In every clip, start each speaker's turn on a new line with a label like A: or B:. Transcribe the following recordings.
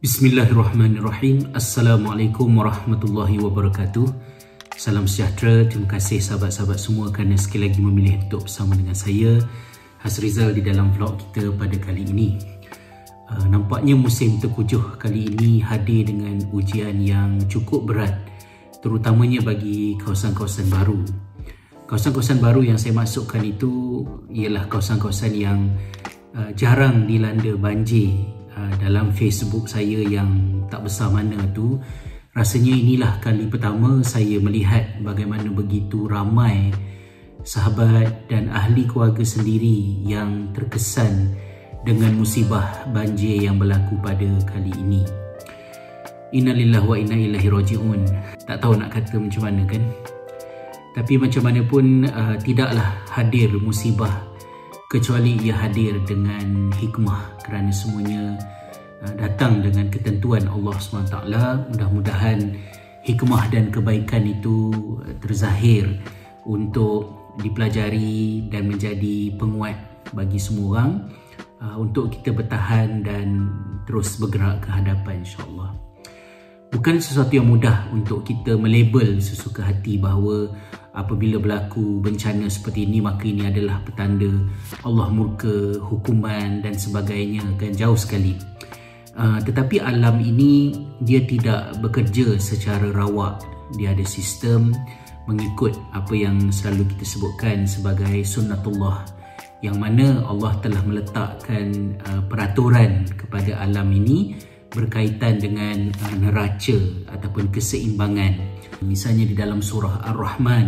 A: Bismillahirrahmanirrahim. Assalamualaikum warahmatullahi wabarakatuh. Salam sejahtera. Terima kasih sahabat-sahabat semua kerana sekali lagi memilih untuk bersama dengan saya Hasrizal di dalam vlog kita pada kali ini. Uh, nampaknya musim terkujuh kali ini hadir dengan ujian yang cukup berat terutamanya bagi kawasan-kawasan baru. Kawasan-kawasan baru yang saya masukkan itu ialah kawasan-kawasan yang uh, jarang dilanda banjir Ah, dalam Facebook saya yang tak besar mana tu rasanya inilah kali pertama saya melihat bagaimana begitu ramai sahabat dan ahli keluarga sendiri yang terkesan dengan musibah banjir yang berlaku pada kali ini. Innalillah wa inna ilaihi raji'un. Tak tahu nak kata macam mana kan? Tapi macam mana pun uh, tidaklah hadir musibah kecuali ia hadir dengan hikmah kerana semuanya uh, datang dengan ketentuan Allah SWT. Mudah-mudahan hikmah dan kebaikan itu uh, terzahir untuk dipelajari dan menjadi penguat bagi semua orang uh, untuk kita bertahan dan terus bergerak ke hadapan insyaAllah. Bukan sesuatu yang mudah untuk kita melabel sesuka hati bahawa apabila berlaku bencana seperti ini maka ini adalah petanda Allah murka hukuman dan sebagainya kan jauh sekali. Uh, tetapi alam ini dia tidak bekerja secara rawak dia ada sistem mengikut apa yang selalu kita sebutkan sebagai sunnatullah yang mana Allah telah meletakkan uh, peraturan kepada alam ini berkaitan dengan uh, neraca ataupun keseimbangan. Misalnya di dalam surah Ar-Rahman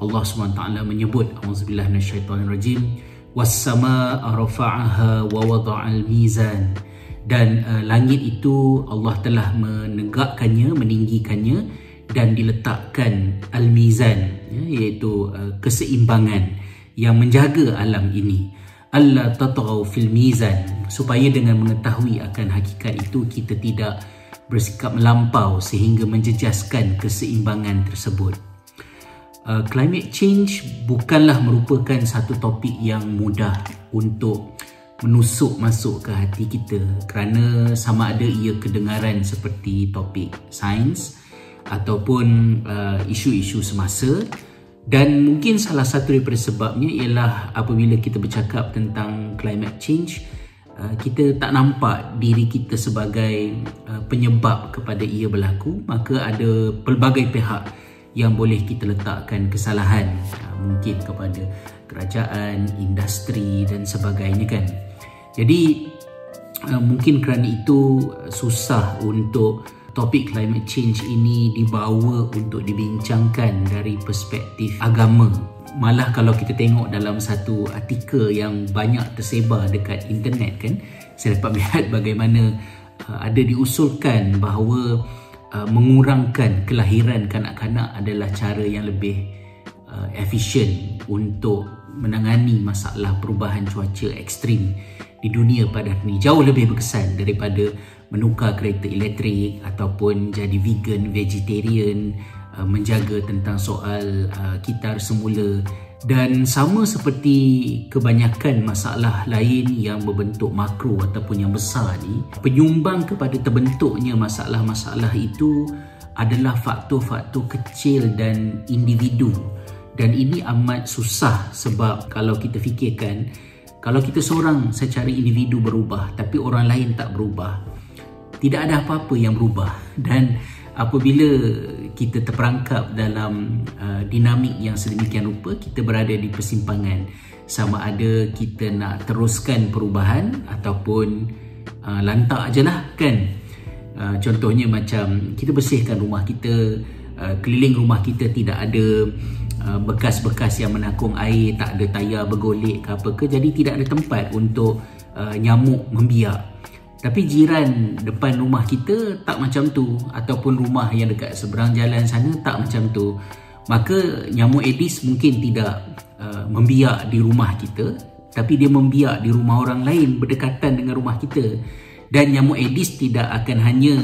A: Allah SWT menyebut Auzubillah minasyaitonirrajim Was-samaa'a rafa'aha wa wada'al mizan. Dan uh, langit itu Allah telah menegakkannya, meninggikannya dan diletakkan al-mizan ya, iaitu uh, keseimbangan yang menjaga alam ini. Allah tatghaw fil mizan supaya dengan mengetahui akan hakikat itu kita tidak bersikap melampau sehingga menjejaskan keseimbangan tersebut. Uh, climate change bukanlah merupakan satu topik yang mudah untuk menusuk masuk ke hati kita kerana sama ada ia kedengaran seperti topik sains ataupun uh, isu-isu semasa dan mungkin salah satu daripada sebabnya ialah apabila kita bercakap tentang climate change Ah, kita tak nampak diri kita sebagai uh, penyebab kepada ia berlaku maka ada pelbagai pihak yang boleh kita letakkan kesalahan uh, mungkin kepada kerajaan, industri dan sebagainya kan. Jadi mungkin kerana itu susah untuk topik climate change ini dibawa untuk dibincangkan dari perspektif agama malah kalau kita tengok dalam satu artikel yang banyak tersebar dekat internet kan saya dapat melihat bagaimana uh, ada diusulkan bahawa uh, mengurangkan kelahiran kanak-kanak adalah cara yang lebih uh, efisien untuk menangani masalah perubahan cuaca ekstrim di dunia pada hari ini jauh lebih berkesan daripada menukar kereta elektrik ataupun jadi vegan, vegetarian Uh, menjaga tentang soal uh, kitar semula. Dan sama seperti kebanyakan masalah lain yang berbentuk makro ataupun yang besar ni penyumbang kepada terbentuknya masalah-masalah itu adalah faktor-faktor kecil dan individu. Dan ini amat susah sebab kalau kita fikirkan kalau kita seorang secara individu berubah tapi orang lain tak berubah tidak ada apa-apa yang berubah. Dan apabila kita terperangkap dalam uh, dinamik yang sedemikian rupa kita berada di persimpangan. Sama ada kita nak teruskan perubahan ataupun uh, lantak aje lah kan? Uh, contohnya macam kita bersihkan rumah kita uh, keliling rumah kita tidak ada uh, bekas-bekas yang menakung air tak ada tayar bergolek ke apa ke jadi tidak ada tempat untuk uh, nyamuk membiak tapi jiran depan rumah kita tak macam tu ataupun rumah yang dekat seberang jalan sana tak macam tu. Maka nyamuk Aedes mungkin tidak uh, membiak di rumah kita tapi dia membiak di rumah orang lain berdekatan dengan rumah kita. Dan nyamuk Aedes tidak akan hanya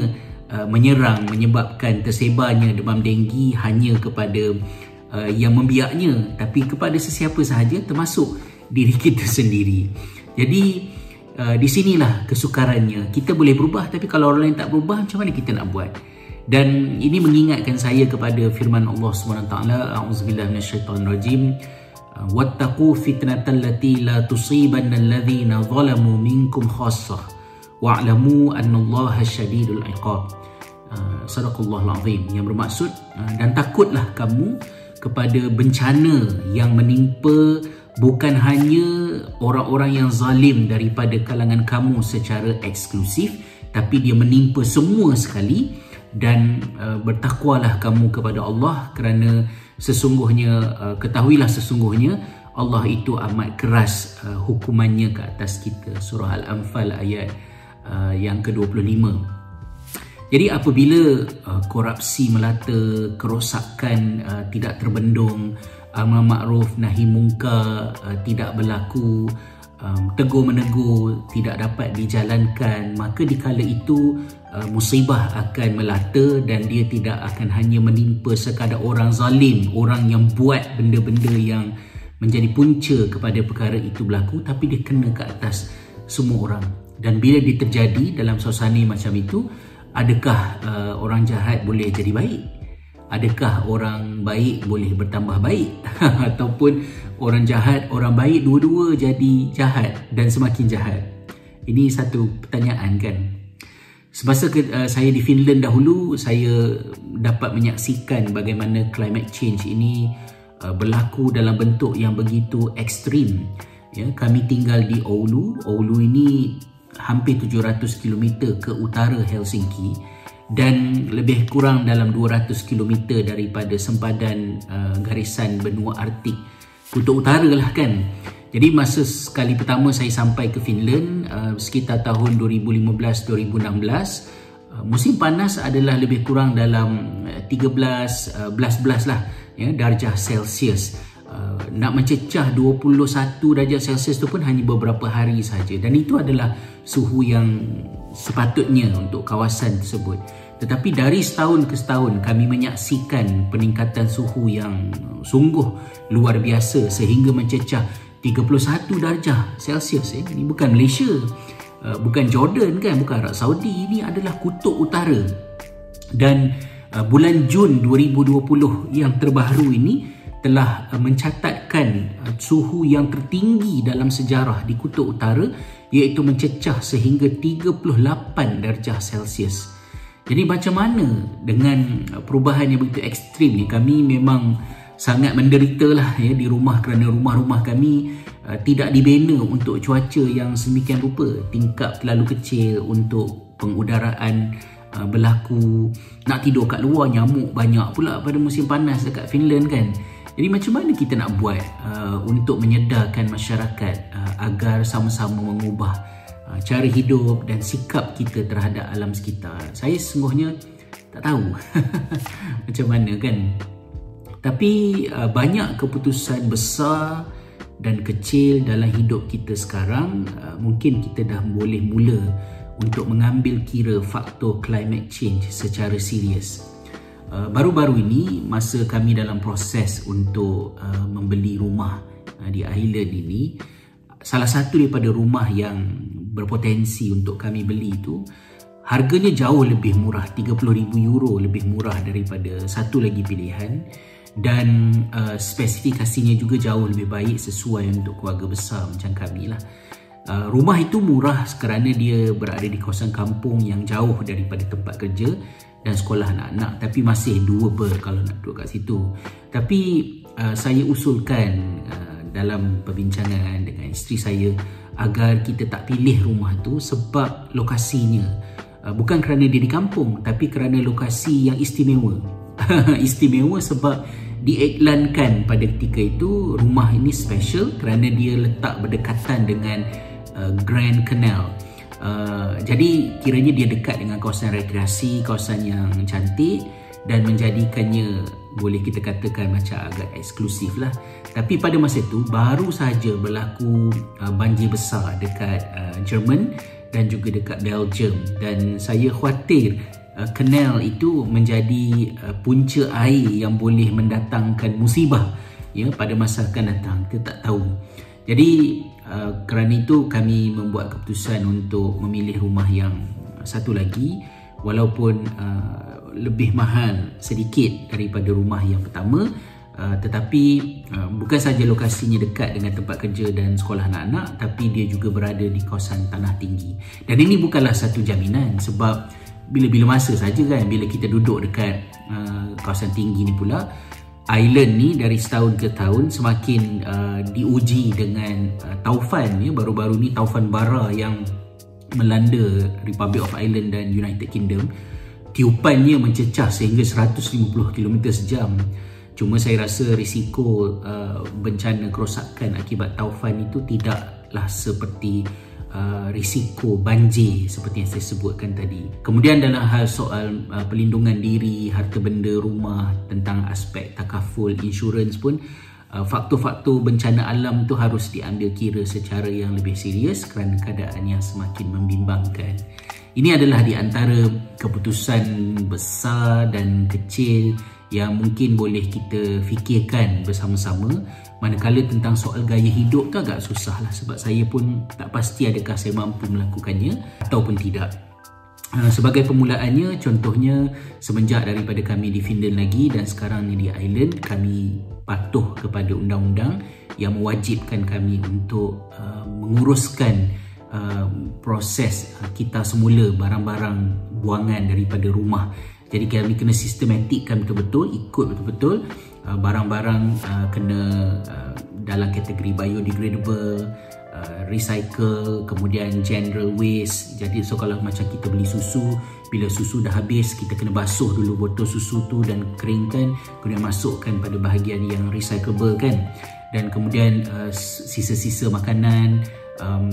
A: uh, menyerang menyebabkan tersebarnya demam denggi hanya kepada uh, yang membiaknya tapi kepada sesiapa sahaja termasuk diri kita sendiri. Jadi uh, di sinilah kesukarannya. Kita boleh berubah tapi kalau orang lain tak berubah macam mana kita nak buat? Dan ini mengingatkan saya kepada firman Allah SWT a'udzubillahi minasyaitonirrajim wattaqu fitnatan lati la tusibanna alladhina zalamu minkum khassah wa'lamu annallaha syadidul iqab. Uh, sadaqallahul azim. Yang bermaksud dan takutlah kamu kepada bencana yang menimpa bukan hanya orang-orang yang zalim daripada kalangan kamu secara eksklusif tapi dia menimpa semua sekali dan uh, bertakwalah kamu kepada Allah kerana sesungguhnya uh, ketahuilah sesungguhnya Allah itu amat keras uh, hukumannya ke atas kita. Surah al-anfal ayat uh, yang ke-25 jadi apabila uh, korupsi melata kerosakan uh, tidak terbendung amal ma'ruf nahi mungkar uh, tidak berlaku um, tegur menegur tidak dapat dijalankan maka dikala itu Uh, musibah akan melata dan dia tidak akan hanya menimpa sekadar orang zalim, orang yang buat benda-benda yang menjadi punca kepada perkara itu berlaku tapi dia kena ke atas semua orang. Dan bila dia terjadi dalam suasana macam itu, adakah uh, orang jahat boleh jadi baik? Adakah orang baik boleh bertambah baik? Ataupun orang jahat, orang baik dua-dua jadi jahat dan semakin jahat? Ini satu pertanyaan kan? Semasa ke, uh, saya di Finland dahulu, saya dapat menyaksikan bagaimana climate change ini uh, berlaku dalam bentuk yang begitu ekstrim. Ya, kami tinggal di Oulu. Oulu ini hampir 700 km ke utara Helsinki dan lebih kurang dalam 200 km daripada sempadan uh, garisan benua Arktik. Kutub utara lah kan. Jadi masa sekali pertama saya sampai ke Finland uh, sekitar tahun 2015-2016 uh, musim panas adalah lebih kurang dalam 13 uh, 11 uh, lah ya darjah Celsius. Uh, nak mencecah 21 darjah Celsius tu pun hanya beberapa hari saja dan itu adalah suhu yang sepatutnya untuk kawasan tersebut. Tetapi dari setahun ke setahun kami menyaksikan peningkatan suhu yang sungguh luar biasa sehingga mencecah 31 darjah Celsius eh. Ini bukan Malaysia uh, Bukan Jordan kan Bukan Arab Saudi Ini adalah kutub utara Dan uh, bulan Jun 2020 Yang terbaru ini Telah uh, mencatatkan uh, Suhu yang tertinggi dalam sejarah Di kutub utara Iaitu mencecah sehingga 38 darjah Celsius. Jadi macam mana Dengan uh, perubahan yang begitu ekstrim ni? Kami memang sangat menderita lah ya di rumah kerana rumah-rumah kami uh, tidak dibina untuk cuaca yang semikian rupa. Tingkap terlalu kecil untuk pengudaraan uh, berlaku. Nak tidur kat luar nyamuk banyak pula pada musim panas dekat Finland kan jadi macam mana kita nak buat uh, untuk menyedarkan masyarakat uh, agar sama-sama mengubah uh, cara hidup dan sikap kita terhadap alam sekitar saya sesungguhnya tak tahu macam mana kan tapi uh, banyak keputusan besar dan kecil dalam hidup kita sekarang uh, mungkin kita dah boleh mula untuk mengambil kira faktor climate change secara serius. Uh, baru-baru ini masa kami dalam proses untuk uh, membeli rumah uh, di Island ini salah satu daripada rumah yang berpotensi untuk kami beli itu harganya jauh lebih murah 30,000 euro lebih murah daripada satu lagi pilihan dan uh, spesifikasinya juga jauh lebih baik sesuai untuk keluarga besar macam kami lah. Uh, rumah itu murah kerana dia berada di kawasan kampung yang jauh daripada tempat kerja dan sekolah anak-anak tapi masih doable kalau nak duduk kat situ. Tapi uh, saya usulkan uh, dalam perbincangan dengan isteri saya agar kita tak pilih rumah tu sebab lokasinya uh, bukan kerana dia di kampung tapi kerana lokasi yang istimewa. istimewa sebab diiklankan pada ketika itu rumah ini special kerana dia letak berdekatan dengan uh, Grand Canal. Uh, jadi kiranya dia dekat dengan kawasan rekreasi, kawasan yang cantik dan menjadikannya boleh kita katakan macam agak eksklusif lah. Tapi pada masa itu baru saja berlaku uh, banjir besar dekat uh, Jerman dan juga dekat Belgium. Dan saya khawatir Uh, canal itu menjadi uh, punca air yang boleh mendatangkan musibah ya pada masa akan datang. Kita tak tahu. Jadi uh, kerana itu kami membuat keputusan untuk memilih rumah yang satu lagi walaupun uh, lebih mahal sedikit daripada rumah yang pertama. Uh, tetapi uh, bukan saja lokasinya dekat dengan tempat kerja dan sekolah anak-anak tapi dia juga berada di kawasan tanah tinggi. Dan ini bukanlah satu jaminan sebab bila-bila masa saja kan bila kita duduk dekat uh, kawasan tinggi ni pula island ni dari setahun ke tahun semakin uh, diuji dengan uh, taufan ya. Baru-baru ni taufan bara yang melanda Republic of Ireland dan United Kingdom. Tiupannya mencecah sehingga 150 km sejam. Cuma saya rasa risiko uh, bencana kerosakan akibat taufan itu tidaklah seperti uh, risiko banjir seperti yang saya sebutkan tadi. Kemudian dalam hal soal uh, pelindungan diri, harta benda rumah, tentang aspek takaful, insurans pun uh, faktor-faktor bencana alam tu harus diambil kira secara yang lebih serius kerana keadaan yang semakin membimbangkan. Ini adalah di antara keputusan besar dan kecil yang mungkin boleh kita fikirkan bersama-sama manakala tentang soal gaya hidup tu agak susah lah sebab saya pun tak pasti adakah saya mampu melakukannya ataupun tidak. Ah, sebagai permulaannya contohnya semenjak daripada kami di Finland lagi dan sekarang ni di Ireland kami patuh kepada undang-undang yang mewajibkan kami untuk uh, menguruskan uh, proses uh, kita semula barang-barang buangan daripada rumah. Jadi kami kena sistematikkan betul-betul, ikut betul-betul uh, barang-barang uh, kena uh, dalam kategori biodegradable, uh, recycle, kemudian general waste. Jadi so kalau macam kita beli susu, bila susu dah habis, kita kena basuh dulu botol susu tu dan keringkan, kemudian masukkan pada bahagian yang recyclable kan. Dan kemudian uh, sisa-sisa makanan, um,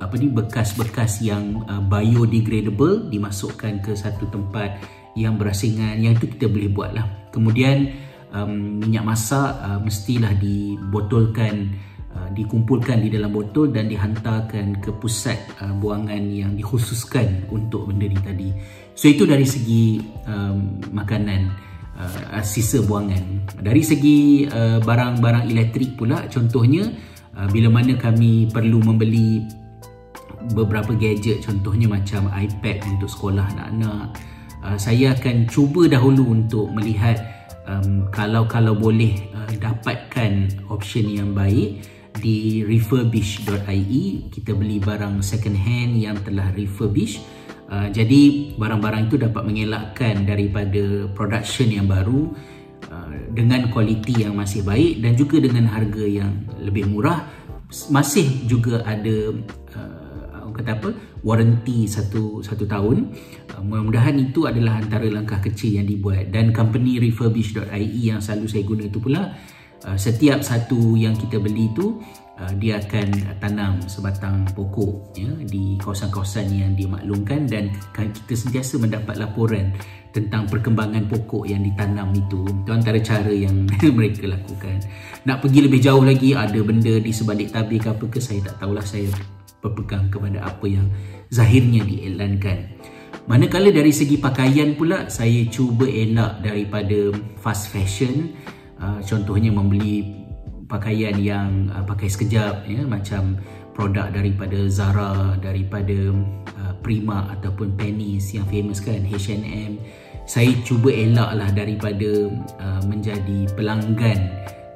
A: apa ni bekas-bekas yang uh, biodegradable dimasukkan ke satu tempat yang berasingan yang itu kita boleh buat lah kemudian um, minyak masak uh, mestilah dibotolkan uh, dikumpulkan di dalam botol dan dihantarkan ke pusat uh, buangan yang dikhususkan untuk benda ni tadi. So itu dari segi um, makanan uh, sisa buangan. Dari segi uh, barang-barang elektrik pula contohnya uh, bila mana kami perlu membeli beberapa gadget contohnya macam iPad untuk sekolah anak-anak uh, saya akan cuba dahulu untuk melihat um, kalau kalau boleh uh, dapatkan option yang baik di refurbish.ie kita beli barang second hand yang telah refurbish. Uh, jadi barang-barang itu dapat mengelakkan daripada production yang baru uh, dengan kualiti yang masih baik dan juga dengan harga yang lebih murah. Masih juga ada uh, kata apa? Warranty satu satu tahun. Uh, mudah-mudahan itu adalah antara langkah kecil yang dibuat. Dan company refurbish.ie yang selalu saya guna itu pula uh, setiap satu yang kita beli itu uh, dia akan tanam sebatang pokok ya di kawasan-kawasan yang dimaklumkan. Dan kita sentiasa mendapat laporan tentang perkembangan pokok yang ditanam itu. Itu antara cara yang mereka lakukan. Nak pergi lebih jauh lagi ada benda di sebalik tabir ke apa ke saya tak tahulah saya berpegang kepada apa yang zahirnya diiklankan. Manakala dari segi pakaian pula saya cuba elak daripada fast fashion uh, contohnya membeli pakaian yang uh, pakai sekejap ya macam produk daripada Zara daripada uh, Prima ataupun Pennies yang famous kan H&M saya cuba elaklah daripada menjadi pelanggan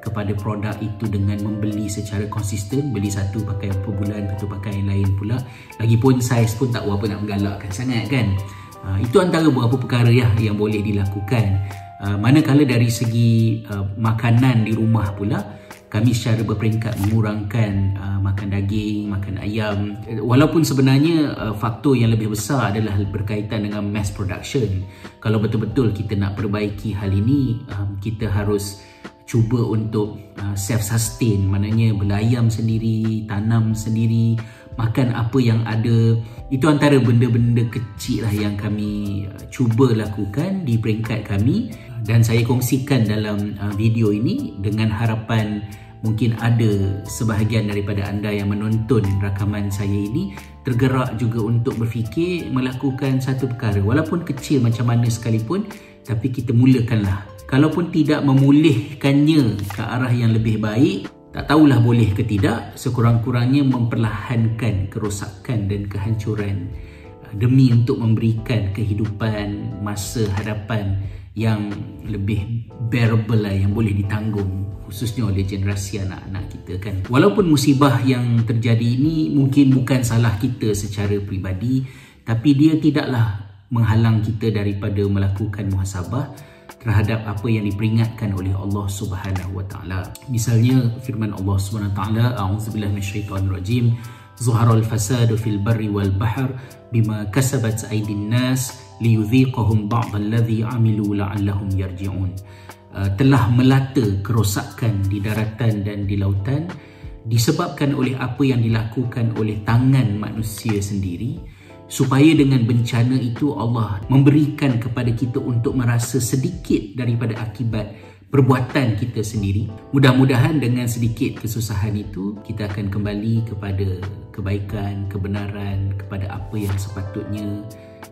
A: kepada produk itu dengan membeli secara konsisten beli satu pakai apa bulan satu pakai yang lain pula. Lagipun saiz pun tak berapa nak menggalakkan sangat kan. Uh, itu antara beberapa perkara ya yang boleh dilakukan. Uh, manakala dari segi uh, makanan di rumah pula kami secara berperingkat mengurangkan uh, makan daging, makan ayam. Walaupun sebenarnya uh, faktor yang lebih besar adalah berkaitan dengan mass production. Kalau betul-betul kita nak perbaiki hal ini uh, kita harus cuba untuk uh, self sustain maknanya belayam sendiri tanam sendiri makan apa yang ada. Itu antara benda-benda kecil lah yang kami uh, cuba lakukan di peringkat kami. Dan saya kongsikan dalam uh, video ini dengan harapan mungkin ada sebahagian daripada anda yang menonton rakaman saya ini tergerak juga untuk berfikir melakukan satu perkara. Walaupun kecil macam mana sekalipun tapi kita mulakanlah kalaupun tidak memulihkannya ke arah yang lebih baik tak tahulah boleh ke tidak sekurang-kurangnya memperlahankan kerosakan dan kehancuran uh, demi untuk memberikan kehidupan masa hadapan yang lebih bearable lah yang boleh ditanggung khususnya oleh generasi anak-anak kita kan. Walaupun musibah yang terjadi ini mungkin bukan salah kita secara peribadi tapi dia tidaklah menghalang kita daripada melakukan muhasabah terhadap apa yang diperingatkan oleh Allah Subhanahu wa taala. Misalnya firman Allah Subhanahu wa taala, a'udzubillahi minasyaitonir rajim, zuhara al-fasadu fil barri wal bahr bima kasabat aydin nas liyudhiqahum ba'd alladhi 'amilu la'allahum yarji'un. Uh, telah melata kerosakan di daratan dan di lautan disebabkan oleh apa yang dilakukan oleh tangan manusia sendiri supaya dengan bencana itu Allah memberikan kepada kita untuk merasa sedikit daripada akibat perbuatan kita sendiri. Mudah-mudahan dengan sedikit kesusahan itu kita akan kembali kepada kebaikan, kebenaran, kepada apa yang sepatutnya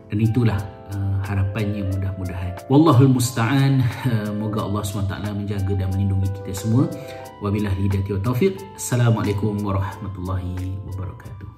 A: dan itulah uh, harapannya mudah-mudahan. Wallahul musta'an. Uh, moga Allah SWT menjaga dan melindungi kita semua. Wabillahi hidayah wa taufiq. Assalamualaikum warahmatullahi wabarakatuh.